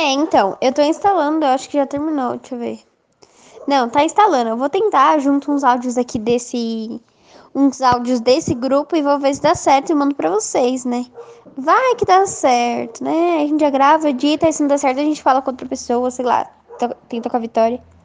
É, então, eu tô instalando, eu acho que já terminou, deixa eu ver. Não, tá instalando. Eu vou tentar junto uns áudios aqui desse uns áudios desse grupo e vou ver se dá certo e mando pra vocês, né? Vai que dá certo, né? A gente já grava, edita, e se não dá certo a gente fala com outra pessoa, sei lá, tenta com a Vitória.